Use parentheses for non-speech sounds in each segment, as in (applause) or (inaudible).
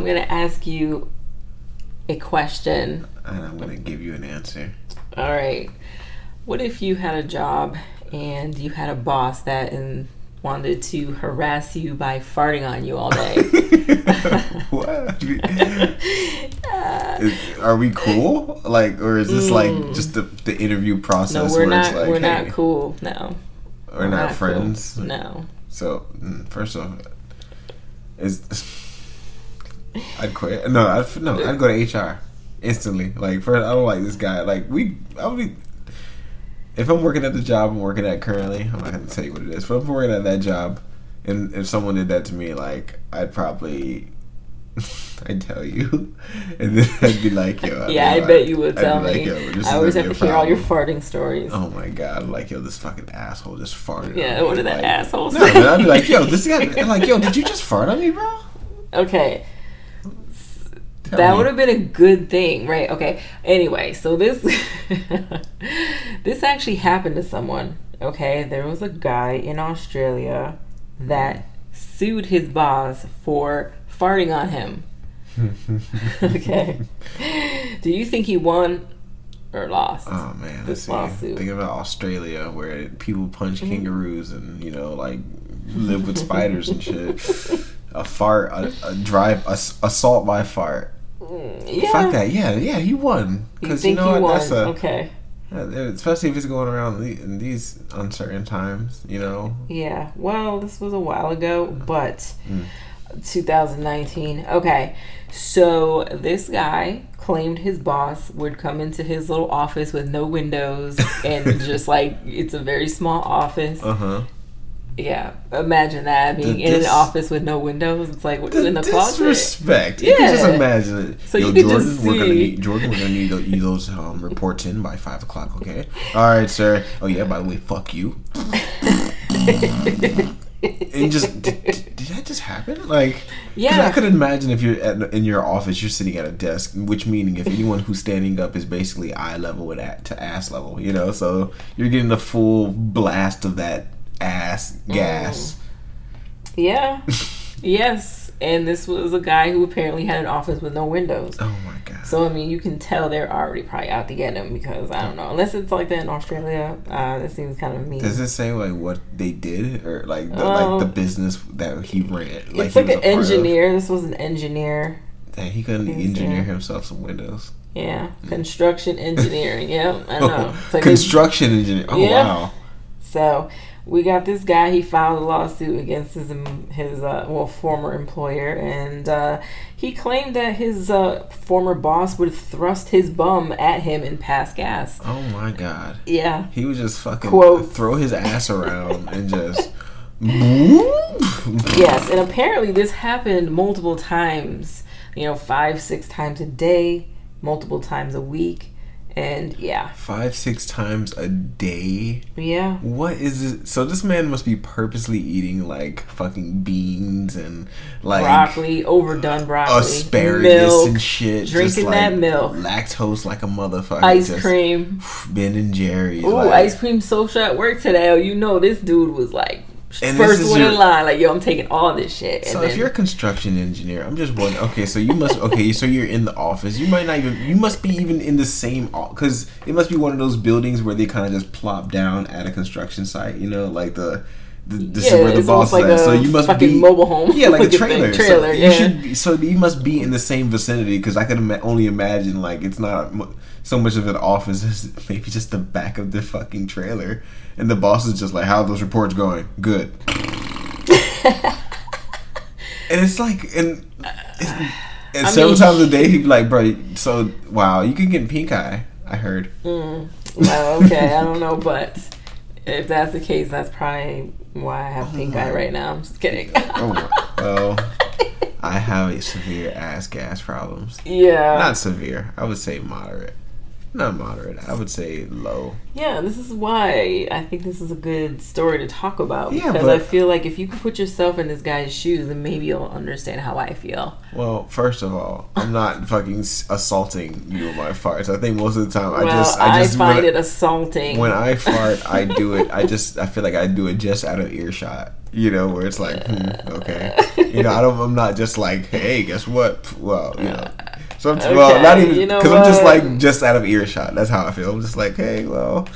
I'm gonna ask you a question. And I'm gonna give you an answer. All right. What if you had a job and you had a boss that and wanted to harass you by farting on you all day? (laughs) what? (laughs) Is- are we cool? Like, or is this like just the, the interview process? Mm. no, we're where it's not. like, we're hey, not cool. No, We're not, friends. Cool. No. So mm, first off, is I'd quit. No, I'd no, I'd go to HR instantly. Like first, I don't like this guy. Like we, I would be. If I'm working at the job I'm working at currently, I'm not gonna tell you what it is. But if I'm working at that job, and if someone did that to me, like I'd probably. (laughs) I'd tell you, (laughs) and then I'd be like, "Yo." I'd Yeah, I like- bet you would I'd tell like, me. "Yo, I always have to hear all your farting stories. Oh my god! Like yo, this fucking asshole just farted. Yeah, what did that Like, asshole No, say? I'd be like, yo, (laughs) this guy. I'm like, yo, did you just fart on me, bro? Okay. Tell that me. would have been a good thing, right? Okay. Anyway, so this (laughs) this actually happened to someone. Okay, there was a guy in Australia that sued his boss for farting on him. (laughs) okay. Do you think he won or lost? Oh man, This lawsuit. Think about Australia, where people punch Mm-hmm. kangaroos and you know, like live with (laughs) spiders and shit. A fart, a, a drive, a, assault by fart. Yeah. Fuck that. Yeah, yeah, he won. Because you, think know he what? won? That's a, okay. especially if it's going around in these uncertain times. You know. Yeah. Well, this was a while ago, but Mm. 2019. Okay. So this guy claimed his boss would come into his little office with no windows (laughs) and just like it's a very small office. Uh huh. Yeah. Imagine that being The in an office with no windows. It's like The in the closet. disrespect. You can just imagine it. So Yo, you could Jordan, just we're gonna see- need Jordan. We're gonna need you those um, reports in by five o'clock. Okay. All right, sir. Oh yeah. By the way, fuck you. and just did, did, did that just happen? Like, Yeah. I could imagine if you're at, in your office, you're sitting at a desk, which meaning if anyone who's standing up is basically eye level with at, to ass level, you know, so you're getting the full blast of that ass gas. Yeah. (laughs) yes. And this was a guy who apparently had an office with no windows. Oh my god. So I mean, you can tell they're already probably out to get him because I don't know. Unless it's like that in Australia, uh, that seems kind of mean. Does it say like what they did or like the, Um, like the business that he ran? Like it's he like an engineer. This was an engineer. Dang, he couldn't Yes, engineer yeah. himself some windows. Yeah, construction engineering. Yeah, I (laughs) know. It's like they- Construction engineer. Oh Yeah. wow. so we got this guy. He filed a lawsuit against his his uh, well former employer, and uh, he claimed that his uh, former boss would thrust his bum at him and pass gas. Oh my god. Yeah. He would just fucking Quotes. throw his ass around and just. (laughs) Yes, and apparently this happened multiple times. You know, five, six times a day, multiple times a week, and yeah, Five, six times a day. yeah, What is it? So this man must be purposely eating like fucking beans and like broccoli, overdone broccoli, asparagus milk, and shit. drinking like, that milk. lactose like a motherfucker. ice just cream. Ben and Jerry's. Ooh, like, ice cream social at work today. Oh, you know this dude was like And this first is one your- in line. Like, yo, I'm taking all this shit. And So then, if you're a construction engineer, I'm just wondering. Okay, so you must. Okay, so you're in the office. You might not even. You must be even in the same. Because it must be one of those buildings where they kind of just plop down at a construction site. You know, like the. the this yeah, is where the boss like is So you must fucking be mobile home. Yeah, like (laughs) a trailer. thing. so Trailer, you yeah. should. Be, so you must be in the same vicinity because I can only imagine like it's not so much of an office. It's maybe just the back of the fucking trailer, and the boss is just like, "How are those reports going? Good." (laughs) and it's like, and, (sighs) and I several mean- times a day he'd be like, "Bro, so wow, you can get pink eye." I heard. Mm. Well, okay, I don't know, but if that's the case, that's probably why I have pink eye right now. I'm just kidding. (laughs) Oh well, I have a severe ass gas problems. yeah. Not severe. I would say moderate. Not moderate. I would say low. Yeah, this is why I think this is a good story to talk about. Yeah, because I feel like if you can put yourself in this guy's shoes, then maybe you'll understand how I feel. Well, first of all, I'm not fucking assaulting you with my farts. I think most of the time I well, just I just find when, it assaulting. when I (laughs) fart, I do it. I just I feel like I do it just out of earshot. You know, where it's like, hmm, okay. You know, I don't. I'm not just like, hey, guess what? Well, you know. So I'm, well, not Okay, even you know because I'm just like just out of earshot. That's how I feel. I'm just like, hey, well,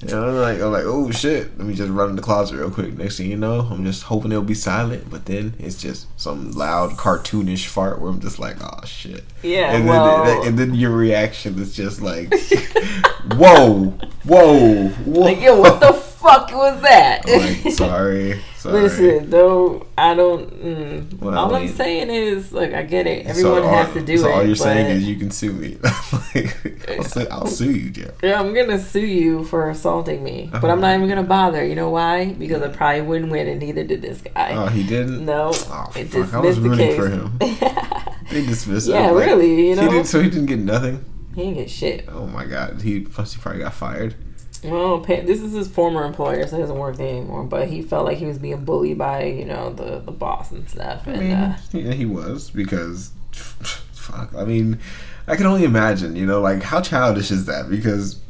you know, I'm like I'm like, oh shit, let me just run in the closet real quick. Next thing you know, I'm just hoping it'll be silent, but then it's just some loud cartoonish fart where I'm just like, oh shit. Yeah, and well- then and then your reaction is just like, (laughs) whoa, whoa, whoa. like, yo, what the (laughs) fuck was that? I'm like, sorry, sorry. Listen, though, I don't. Mm, Well, all I I'm mean- saying is, like, I get it. So Everyone all- has to do so it. all you're saying is you can sue me. (laughs) like, I'll, sue, I'll sue you, Jeff. Yeah, I'm gonna sue you for assaulting me, but Oh I'm not even gonna bother. You know why? Because I probably wouldn't win, and neither did this guy. Oh, he didn't. no, Oh, it fuck, I was the rooting case. for him. (laughs) They dismissed him. Yeah, like, really, you he know? didn't, so he didn't get nothing. he didn't get shit. Oh my god, he plus he probably got fired. Well, this is his former employer, so he doesn't work there anymore. But he felt like he was being bullied by, you know, the the boss and stuff. I And mean, uh, yeah, he was because (laughs) fuck. I mean, I can only imagine. You know, like how childish is that? Because,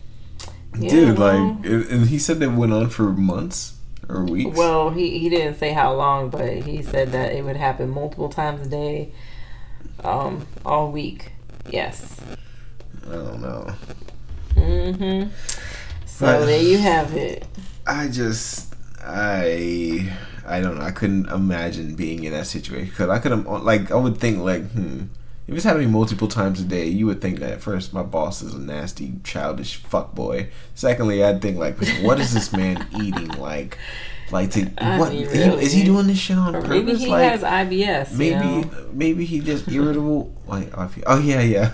Yeah, dude, well- like, and and he said it went on for months or weeks. well, he he didn't say how long, but he said that it would happen multiple times a day, um, all week. Yes. I don't know. Mm hmm So But- there you have it. I just I I don't know. I couldn't imagine being in that situation because I could like I would think like hmm. If it's happening multiple times a day, you would think that first, my boss is a nasty, childish fuck boy. Secondly, I'd think like, what is this man (laughs) eating? Like, like to I what mean, is he- is he doing this shit on Or purpose? maybe he like, has IBS. maybe you know? maybe he just irritable. Like, oh oh, yeah, yeah,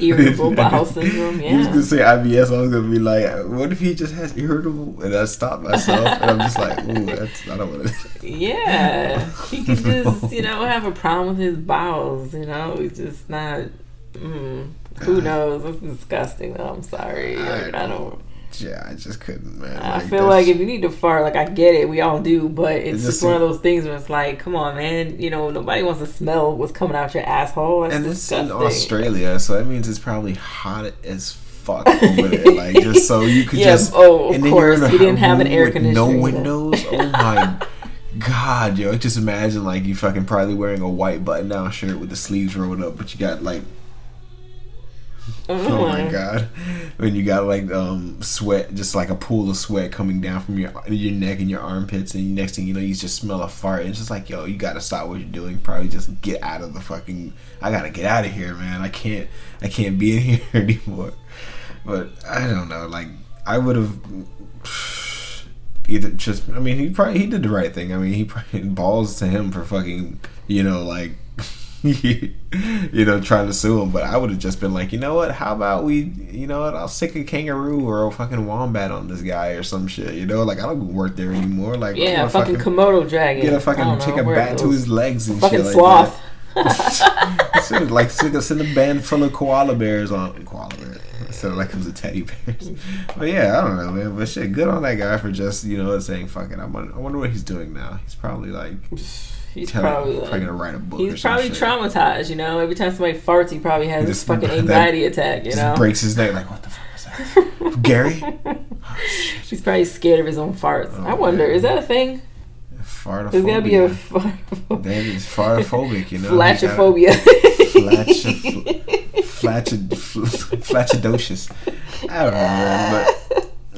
irritable bowel syndrome, (laughs) Yeah. He was gonna say IBS. I was gonna be like, what if he just has irritable? And I stopped myself, and I'm just like, ooh, that's I don't want to. Yeah, (laughs) he could just you know have a problem with his bowels. You know, he's just not. Mm, who knows? It's disgusting. Though. I'm sorry. I Like, I don't. Yeah, I just couldn't, man. I feel that's- like if you need to fart, like I get it, we all do, but it's, It's just one of those things where it's like, come on, man, you know, nobody wants to smell what's coming out your asshole. That's and it's in. Australia, so that means it's probably hot as fuck over there. Like just so you could (laughs) Yeah, just. oh, of and then you're in course, he didn't have an air conditioner No windows. Oh (laughs) my. God, yo, just imagine like you fucking probably wearing a white button down shirt with the sleeves rolled up, but you got like (laughs) Oh my god! When you got like um sweat, just like a pool of sweat coming down from your your neck and your armpits, and next thing you know, you just smell a fart. And it's just like, yo, you gotta stop what you're doing. Probably just get out of the fucking. I gotta get out of here, man. I can't. I can't be in (laughs) here anymore. But I don't know. Like I would have (sighs) either just. I mean, he probably he did the right thing. I mean, he probably (laughs) balls to him for fucking. You know, like (laughs) you know, trying to sue him. But I would have just been like, you know what? How about we, you know what? I'll stick a kangaroo or a fucking wombat on this guy or some shit. You know, like I don't work there anymore. Like, Yeah, a fucking Komodo dragon. get a fucking take a bat to his legs and fucking shit sloth. like that. (laughs) (laughs) Like send, send a band full of koala bears on koala bears instead of like it was a teddy bears. But yeah, I don't know, man. But shit, good on that guy for just you know saying fuck it. I wonder, I wonder what he's doing now. He's probably like He's tell- probably probably gonna write a book. he's probably shit. traumatized. You know, every time somebody farts, he probably has this fucking anxiety attack. You Just know, breaks his neck. Like what the fuck was that? (laughs) Gary? (laughs) Oh, he's probably scared of his own farts. Oh, I wonder, man. is that a thing? Fartophobia. There's gotta be a fart. (laughs) That is fartophobic, you know. Flatchophobia. Flatid, flatidocious. I don't know, but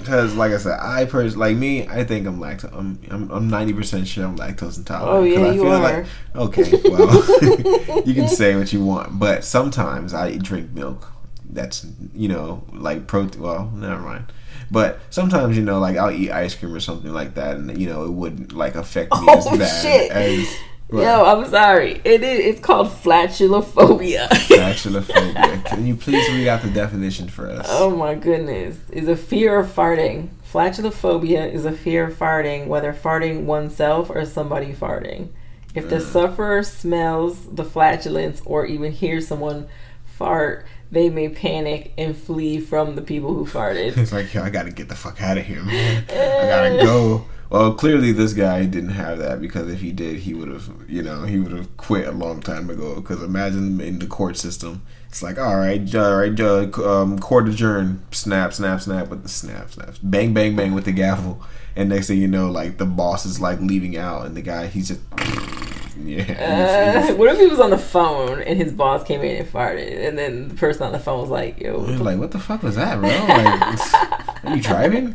because like I said, I personally, like me, I think I'm lactose. I'm I'm, I'm 90% sure I'm lactose intolerant. Oh, yeah, I you feel are. Like, (laughs) okay, (laughs) well, (laughs) you can say what you want, but sometimes I drink milk. That's you know like protein. Well, never mind. But sometimes you know, like I'll eat ice cream or something like that, and you know it wouldn't like affect me oh, as Oh, bad shit. as. Yo, I'm sorry. It is. It's called flatulophobia. flatulophobia. (laughs) Can you please read out the definition for us? Oh my goodness. Is a fear of farting. Flatulophobia is a fear of farting, whether farting oneself or somebody farting. If the uh. sufferer smells the flatulence or even hears someone fart, they may panic and flee from the people who farted. (laughs) It's like, yo, I gotta get the fuck out of here, man. I gotta go. (laughs) Well, clearly this guy didn't have that because if he did, he would have, you know, he would have quit a long time ago. Because imagine in the court system, it's like, all right, all right, um, court adjourned, snap, snap, snap with the snap, snap, bang, bang, bang with the gavel, and next thing you know, like the boss is like leaving out, and the guy he's just. (laughs) Yeah. Uh, what if he was on the phone and his boss came in and farted, and then the person on the phone was like, "Yo, like what the fuck was that, bro? (laughs) Like, are you driving?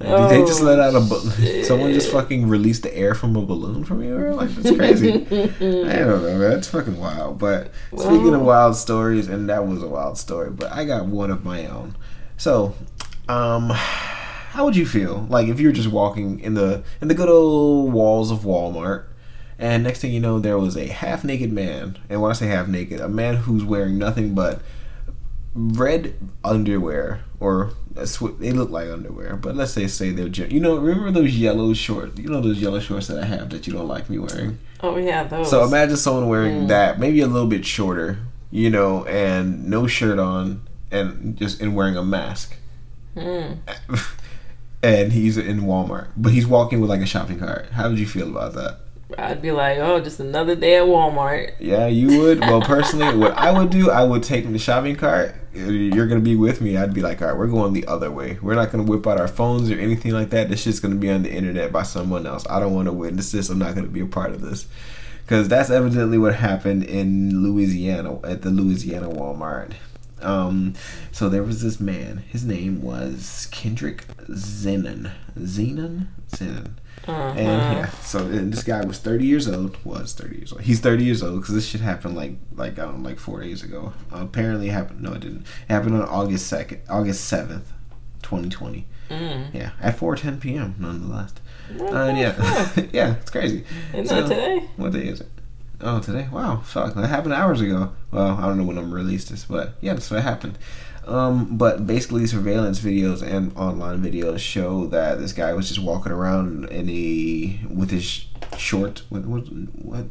Oh, did they just let out a? Bu- (laughs) someone just fucking released the air from a balloon from you? Like that's crazy. I don't know, man. That's fucking wild. But well, speaking of wild stories, and that was a wild story, but I got one of my own. So, um how would you feel like if you were just walking in the in the good old walls of Walmart and next thing you know, there was a half naked man. And when I say half naked, a man who's wearing nothing but red underwear or sw- they look like underwear, but let's say say they're you know remember those yellow shorts? You know those yellow shorts that I have that you don't like me wearing. Oh yeah, those. So imagine someone wearing mm. that, maybe a little bit shorter, you know, and no shirt on, and just and wearing a mask. Mm. (laughs) and he's in Walmart, but he's walking with like a shopping cart. How would you feel about that? I'd be like, oh, just another day at Walmart. Yeah, you would. Well, personally, (laughs) what I would do, I would take the shopping cart. You're gonna be with me. I'd be like, all right, we're going the other way. We're not gonna whip out our phones or anything like that. This shit's gonna be on the internet by someone else. I don't want to witness this. I'm not gonna be a part of this, because that's evidently what happened in Louisiana at the Louisiana Walmart. Um, so there was this man. His name was Kendrick Zenon. Zenon. Zenon uh-huh. And yeah, so and this guy was 30 years old. Was 30 years old. He's 30 years old because this shit happened like like um like four days ago. Uh, apparently, it happened. No, it didn't. It happened on August second, August 7th, 2020. Mm. Yeah, at 4:10 p.m. Nonetheless. Uh, yeah, (laughs) yeah, it's crazy. Isn't so, that today? What day is it? Oh, today? Wow, fuck, that happened hours ago. Well, I don't know when I'm released this, but yeah, that's what happened. Um, but basically, surveillance videos and online videos show that this guy was just walking around in a with his short with what, what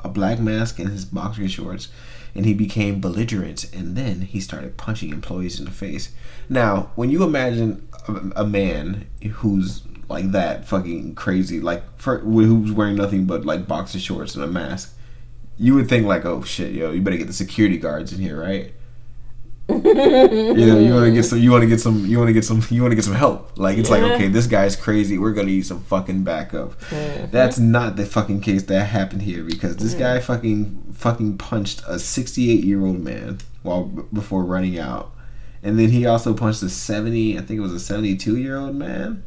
a black mask and his boxer shorts, and he became belligerent, and then he started punching employees in the face. Now, when you imagine a, a man who's like that, fucking crazy, like for, who's wearing nothing but like boxer shorts and a mask, you would think like, oh shit, yo, you better get the security guards in here, right? You know, you want to get some, you want to get some, you want to get some, you want to get some help. Like it's yeah. like, okay, this guy's crazy. We're gonna need some fucking backup. Mm-hmm. That's not the fucking case that happened here because this mm-hmm. guy fucking fucking punched a 68 year old man while before running out, and then he also punched a 70, I think it was a 72 year old man.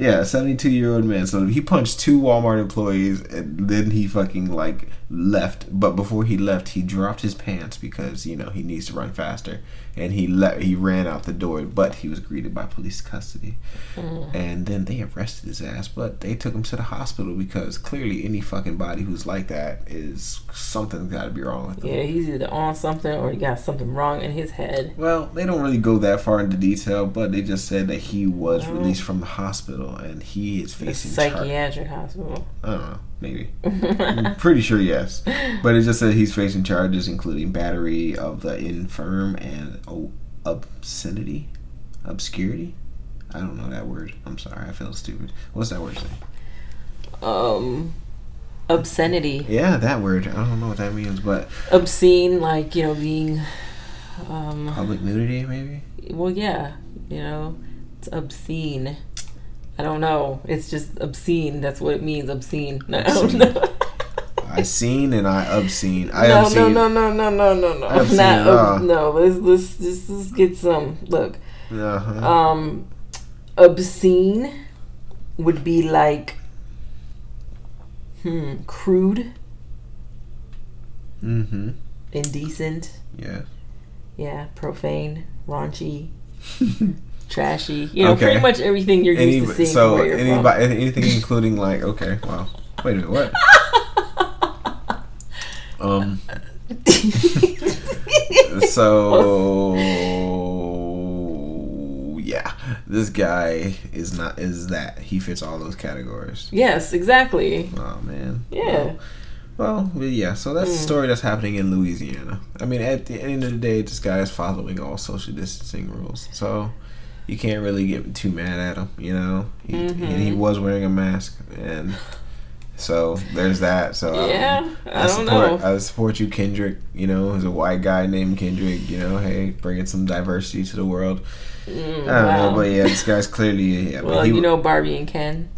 Yeah, 72 year old man. So he punched two Walmart employees and then he fucking like left. But before he left, he dropped his pants because, you know, he needs to run faster. And he let he ran out the door, but he was greeted by police custody. Mm. And then they arrested his ass, but they took him to the hospital because clearly any fucking body who's like that is something's got to be wrong with him. Yeah, he's either on something or he got something wrong in his head. Well, they don't really go that far into detail, but they just said that he was released from the hospital and he is facing psychiatric char- hospital. I don't know, maybe. (laughs) I'm pretty sure yes, but it just said he's facing charges including battery of the infirm and oh, obscenity, obscurity. I don't know that word. I'm sorry, I feel stupid. What's that word say? Um, obscenity. Yeah, that word. I don't know what that means, but obscene, like you know, being um, public nudity, maybe. Well, yeah, you know, it's obscene. I don't know. It's just obscene. That's what it means. Obscene. (laughs) No, obscene. I don't know. I seen and I obscene. I no, obscene. no, no, no, no, no, no, no. Not uh, no. Let's let's just let's get some. Look. Uh-huh. Um, obscene would be like, hmm, crude. Mm-hmm. Indecent. Yeah. Yeah, profane, raunchy. (laughs) trashy. You know, okay. pretty much everything you're Any, used to seeing. So anybody, anything including like, okay, wow, wait a minute, what? (laughs) um. (laughs) so yeah, this guy is not is that he fits all those categories. Yes, exactly. Oh man. Yeah. Well, but yeah, so that's the Hmm. story that's happening in Louisiana. I mean, at the end of the day, this guy is following all social distancing rules, so you can't really get too mad at him, you know. He, Mhm. and he was wearing a mask, and so there's that. So Yeah, I don't support, know. I support you, Kendrick. You know, he's a white guy named Kendrick. You know, hey, bringing some diversity to the world. Mm, I don't wow. know, but yeah, this guy's (laughs) clearly. I mean, well, he- you know Barbie and Ken.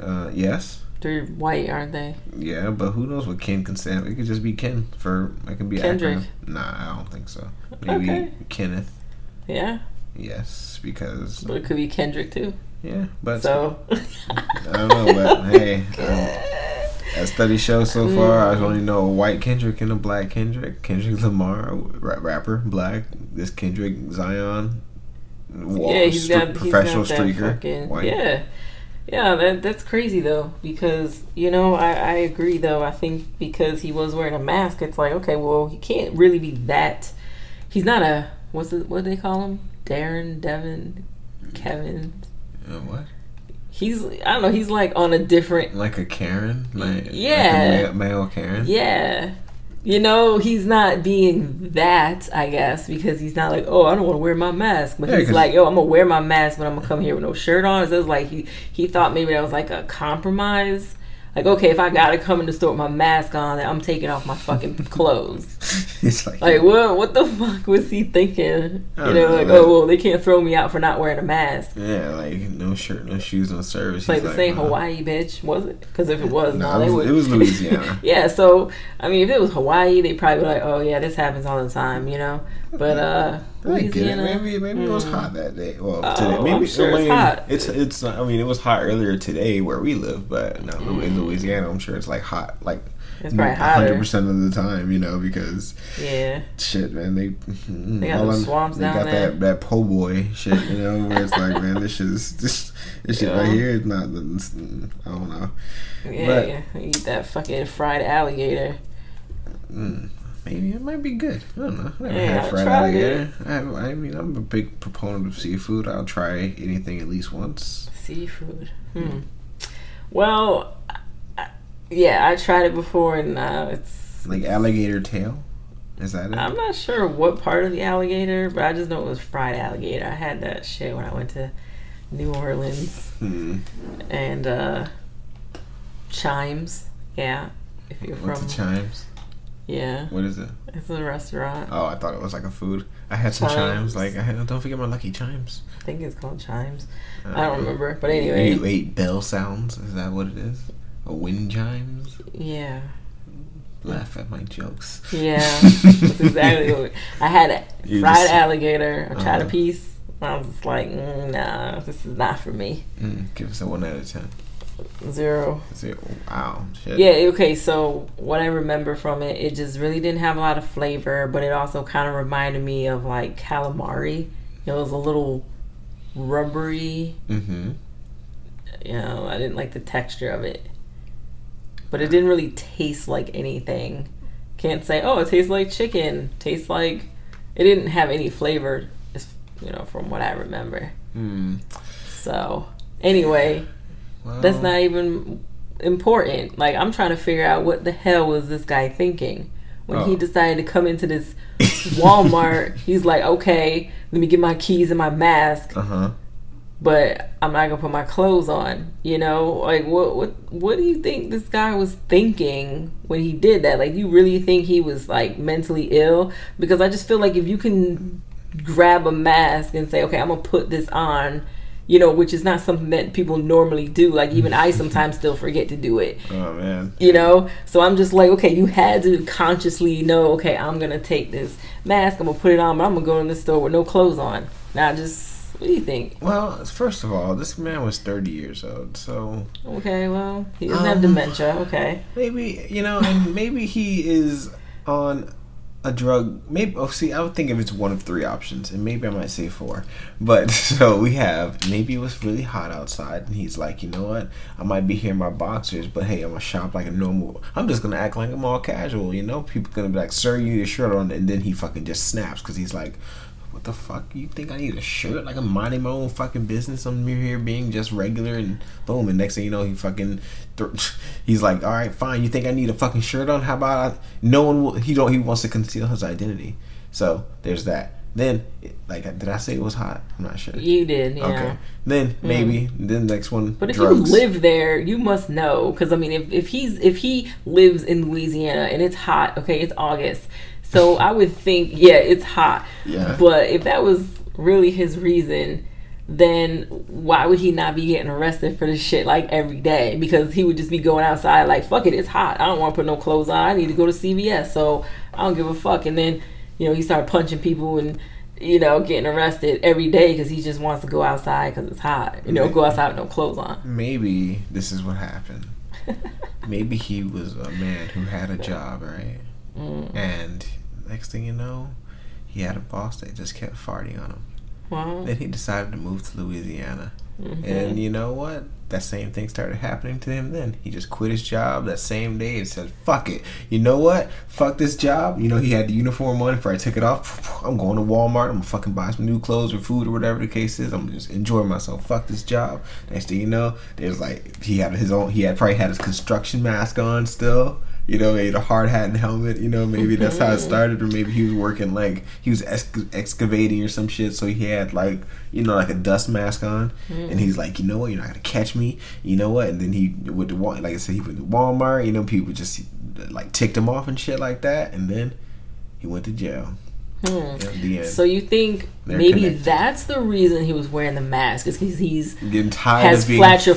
uh, yes. They're white, aren't they? Yeah, but who knows what Ken can stand? It could just be Ken for it could be Kendrick. acronym. Nah, I don't think so. Maybe Okay. Kenneth. Yeah, Yes, because but it could be Kendrick too. yeah, but So (laughs) I don't know. But hey, (laughs) um, as studies show so far, I Mm. only know a white Kendrick and a black Kendrick. Kendrick Lamar, ra- rapper, black. This Kendrick Zion, wa- yeah, he's got professional he's got streaker. fucking- white. Yeah, yeah, that that's crazy though because you know I I agree though I think because he was wearing a mask it's like okay well he can't really be that he's not a what's it what do they call him Darren Devin Kevin Uh, what? he's I don't know he's like on a different Like a Karen? Like, Yeah. Like a male, Karen? Yeah. You know, he's not being that, I guess, because he's not like, oh, I don't want to wear my mask. But Yeah, he's like, yo, I'm gonna wear my mask, but I'm gonna come here with no shirt on. So it's like he he thought maybe that was like a compromise. Like, okay, if I gotta come in the store with my mask on, I'm taking off my fucking (laughs) clothes. He's like, Like, what what the fuck was he thinking? You know, know, like, man. oh well, they can't throw me out for not wearing a mask. Yeah, like no shirt, no shoes, no service. It's like He's the same wow. Hawaii, bitch, was it? Because if it was, Nah, no, it was- it was Louisiana. (laughs) yeah, so I mean, if it was Hawaii, they probably be like, "Oh yeah, this happens all the time," you know. But uh, I get it. Louisiana, Maybe maybe it was hmm. hot that day. Well, Oh, today maybe I'm sure I it's hot. It's it's. I mean, it was hot earlier today where we live, but no, Mm. in Louisiana, I'm sure it's like hot, like It's probably hotter. percent of the time. You know, because Yeah, shit, man, they They got all the them- swamps They down got there. that that po' boy shit. You know, where it's like, man, this shit is this this shit right Yeah. here is not. this- I don't know. yeah, But- yeah. Eat that fucking fried alligator. Mm, maybe it might be good. I don't know. I never Yeah, had fried alligator. I, I mean, I'm a big proponent of seafood. I'll try anything at least once. Seafood. Hmm. Well, I, yeah, I tried it before, and uh, it's. Like alligator tail. Is that it? I'm not sure what part of the alligator, but I just know it was fried alligator. I had that shit when I went to New Orleans. Hmm. and uh chimes yeah if you're What's from chimes? Yeah What is it? it's a restaurant Oh, I thought it was like a food. I had some Chimes. chimes. Like I had. Don't forget my lucky chimes. i think it's called chimes Uh, i don't remember but anyway. You ate bell sounds. Is that what it is? A wind chimes. yeah Laugh at my jokes. yeah (laughs) that's exactly what i had a You fried just- alligator i tried a Uh-huh. piece i was just like mm, nah this is not for me Mm, give us a one out of ten. Zero Zero. Wow. Shit. yeah okay so what i remember from it it just really didn't have a lot of flavor but it also kind of reminded me of like calamari it was a little rubbery Mm-hmm. you know, I didn't like the texture of it. But it didn't really taste like anything. Can't say, oh, it tastes like chicken. Tastes like it didn't have any flavor, as- you know, from what I remember. Hmm. So anyway, Well, that's not even important. Like I'm trying to figure out what the hell was this guy thinking when he Oh. decided to come into this (laughs) Walmart. he's like, okay, let me get my keys and my mask Uh huh. but I'm not gonna put my clothes on. You know, like what what what do you think this guy was thinking when he did that? Like, you really think he was like mentally ill? Because I just feel like if you can grab a mask and say, okay, I'm gonna put this on. You know, which is not something that people normally do. Like even I sometimes still forget to do it. Oh man. you know? So i'm just like okay you had to consciously know okay i'm gonna take this mask i'm gonna put it on but i'm gonna go in the store with no clothes on. Now just what do you think? Well, first of all, this man was 30 years old, so okay well he doesn't have Um, dementia okay. maybe you know, and maybe he is on a drug. Maybe oh, see, I would think if it's one of three options, and maybe I might say four. But (laughs) so we have maybe it was really hot outside, and he's like, you know what, I might be here in my boxers, but hey, I'm gonna shop like a normal. I'm just gonna act like I'm all casual, you know. People gonna be like, sir, you a shirt on, and then he fucking just snaps because he's like. What the fuck? You think I need a shirt? Like I'm minding my own fucking business. I'm here being just regular, and boom. And next thing you know, he fucking, th- (laughs) he's like, all right, fine. You think I need a fucking shirt on? How about I, no one? Will, he don't. He wants to conceal his identity. So there's that. Then, like, did I say it was hot? I'm not sure. You did, yeah. Okay. Then hmm. maybe then the next one. But if drugs. you live there, you must know because I mean, if, if he's if he lives in Louisiana and it's hot, okay, it's August, so I would think, yeah, it's hot. Yeah. But if that was really his reason, then why would he not be getting arrested for this shit like every day? Because he would just be going outside like, fuck it, it's hot. I don't want to put no clothes on. I need to go to CVS, so I don't give a fuck. And then, you know, he started punching people and, you know, getting arrested every day because he just wants to go outside because it's hot. You know, go outside with no clothes on. maybe this is what happened. (laughs) maybe he was a man who had a job, right? Mm. And next thing you know, he had a boss that just kept farting on him. Well, Then he decided to move to Louisiana. mhm. And you know what? That same thing started happening to him then. He just quit his job that same day and said, fuck it. You know what? Fuck this job. You know, he had the uniform on before I took it off. (laughs) I'm going to Walmart. I'm gonna fucking buy some new clothes or food or whatever the case is. I'm gonna just enjoy myself. Fuck this job. Next thing you know, there's like, he had his own, he had probably had his construction mask on still. You know, maybe a hard hat and helmet. You know, maybe that's how it started, or maybe he was working like he was ex- excavating or some shit. So he had like you know like a dust mask on, and he's like, you know what, you're not gonna catch me. You know what? And then he went to Wal- like I said, he went to Walmart. You know, people just like ticked him off and shit like that, and then he went to jail. Hmm. So you think They're maybe connected. that's the reason he was wearing the mask is because he's getting tired has of being flatrophobia.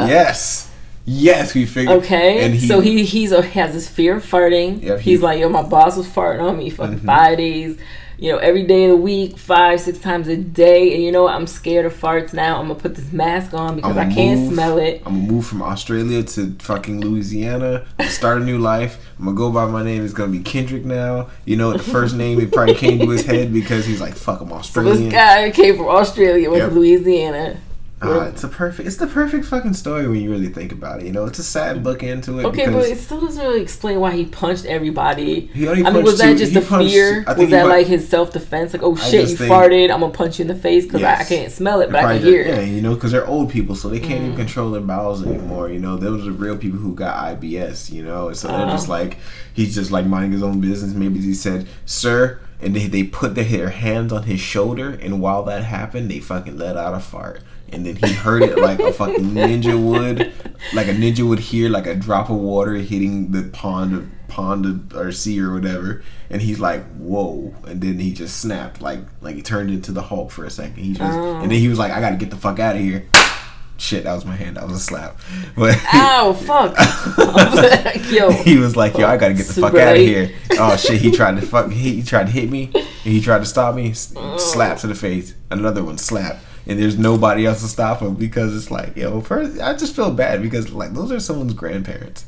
farted. Yes, yes, we figured. okay. and he, so he he's a, has this fear of farting. Yep, he- he's like, yo, my boss was farting on me fucking Mhm. five days. You know, every day of the week, five, six times a day. And you know what? I'm scared of farts now. I'm gonna put this mask on because I can't move. smell it. I'm gonna move from Australia to fucking Louisiana. Start a new life. I'm gonna go by my name. It's gonna be Kendrick now. You know, the first name it probably came to his head because he's like, "Fuck, I'm (laughs) So Australian." this guy came from Australia, went Yep. to Louisiana. Ah, it's a perfect. It's the perfect fucking story when you really think about it. You know, it's a sad book into it. Okay, but it still doesn't really explain why he punched everybody. He only I mean, punched was that just he the punched- fear? I think Was that pun- like his self defense? Like, oh I shit, you think- farted, I'm gonna punch you in the face because I, I can't smell it, but I Probably can just- hear Yeah, you know, because they're old people, so they can't Mm. even control their bowels anymore. You know, those are real people who got IBS. You know, so they're Uh-huh. just like he's just like minding his own business. Maybe he said, "Sir," and they they put their, their hands on his shoulder, and while that happened, they fucking let out a fart. And then he heard it like a fucking ninja would, like a ninja would hear like a drop of water hitting the pond of pond or sea or whatever. And he's like, "Whoa!" And then he just snapped, like like he turned into the Hulk for a second. He just, Oh. and then he was like, "I got to get the fuck out of here." Shit, that was my hand. That was a slap. (laughs) But Ow, fuck. Like, (laughs) Yo. he was like, "Yo, I gotta get the fuck out of here." Oh shit, he tried to fuck. He, he tried to hit me. And he tried to stop me. (laughs) Oh. Slap to the face. Another one, slap. And there's nobody else to stop him because it's like, yo, first I just feel bad because like those are someone's grandparents.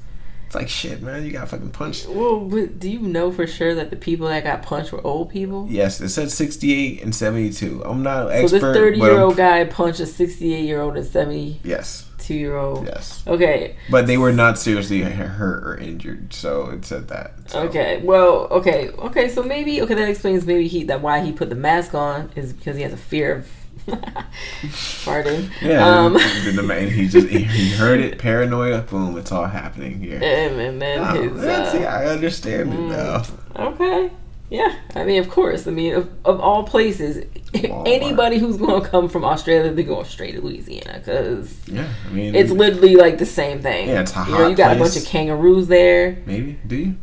It's like shit, man. You got fucking punched. Well, but do you know for sure that the people that got punched were old people? Yes, it said 68 and 72. I'm not an So expert. this 30 year old guy punched a 68 year old and 72 Yes, Two year old. yes. Okay, But they were not seriously hurt or injured, so it said that. So. okay. Well, okay, okay. So maybe okay that explains maybe he that why he put the mask on is because he has a fear of (laughs) farting. Yeah, Um, the man he just he, he (laughs) heard it, paranoia, boom, it's all happening here. and, and then Oh, his. Uh, yeah, I understand it now. Okay. Yeah, I mean, of course. I mean, of, of all places, Walmart. anybody who's going to come from Australia, they go straight to Louisiana because Yeah, I mean, it's literally like the same thing. Yeah, it's a You know, you got a bunch of kangaroos there, maybe do you?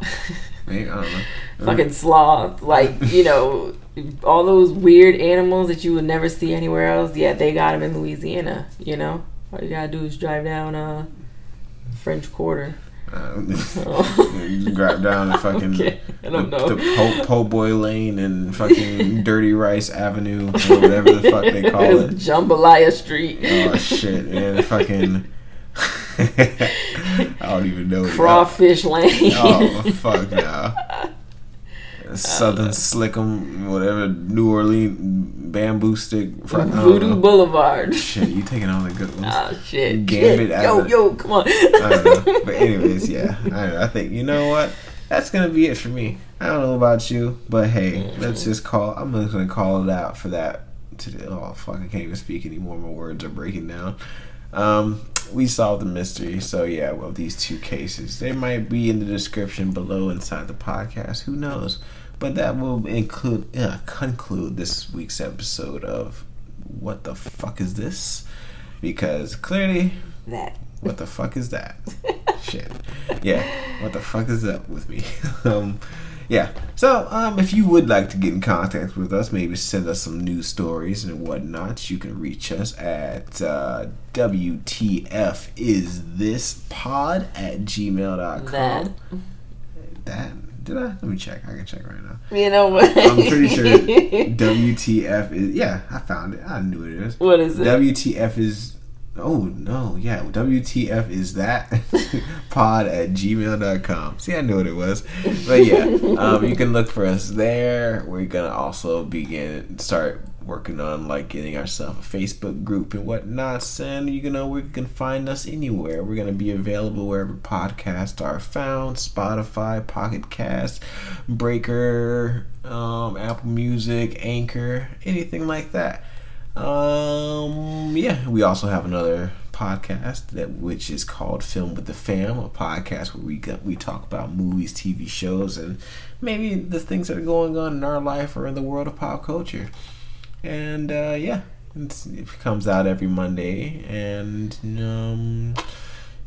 (laughs) Maybe I don't know. fucking sloth, like you know, all those weird animals that you would never see anywhere else. Yeah, they got them in Louisiana. You know, all you gotta do is drive down uh French Quarter. (laughs) Oh. you grab down the (laughs) fucking Okay, I don't the, know. the po, po Boy Lane and fucking (laughs) Dirty Rice Avenue or whatever the fuck they call it. Jambalaya Street. Oh shit, man! Fucking, I don't even know. Crawfish Lane. Oh fuck no. Southern Slickum, whatever, New Orleans bamboo stick. fr- Voodoo. Boulevard. Shit, you taking all the good ones. Oh (laughs) shit. Gambit shit. out Yo, of- yo, come on. I don't know. (laughs) But anyways, yeah, I. I think you know what. that's gonna be it for me. I don't know about you, but hey, mm-hmm. let's just call. I'm just gonna call it out for that today. Oh fuck, I can't even speak anymore. My words are breaking down. Um, we solved the mystery. So yeah, well, these two cases, they might be in the description below inside the podcast. Who knows? But that will include uh, conclude this week's episode of what the fuck is this? Because clearly that what the fuck is that? (laughs) Shit. Yeah. What the fuck is up with me? (laughs) um, yeah. So, um, if you would like to get in contact with us, maybe send us some news stories and whatnot, you can reach us at uh, WTF is this pod at gmail.com. That. That. Did I? Let me check. I can check right now. You know what? I'm pretty sure (laughs) WTF is. Yeah, I found it. I knew it is. What is it? WTF is Oh no, yeah. WTF is that (laughs) pod at gmail.com. See, I knew what it was. But yeah, (laughs) um, you can look for us there. We're gonna also begin start working on like getting ourselves a Facebook group and whatnot. And you know, we can find us anywhere. We're gonna be available wherever podcasts are found: Spotify, Pocket Cast, Breaker, um, Apple Music, Anchor, anything like that. Um, yeah, we also have another podcast that which is called Film with the Fam, a podcast where we got, we talk about movies, TV shows, and maybe the things that are going on in our life or in the world of pop culture. And uh, yeah, it comes out every Monday, and um,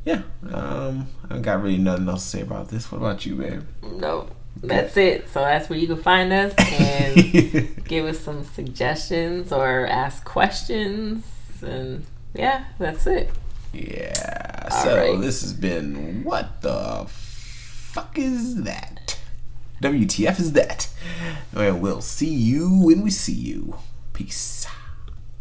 yeah, um, I got really nothing else to say about this. What about you, babe? No that's it. So that's where you can find us and (laughs) give us some suggestions or ask questions. And yeah, that's it. Yeah. All so right. this has been What the Fuck is That? WTF is that? And we'll see you when we see you. Peace.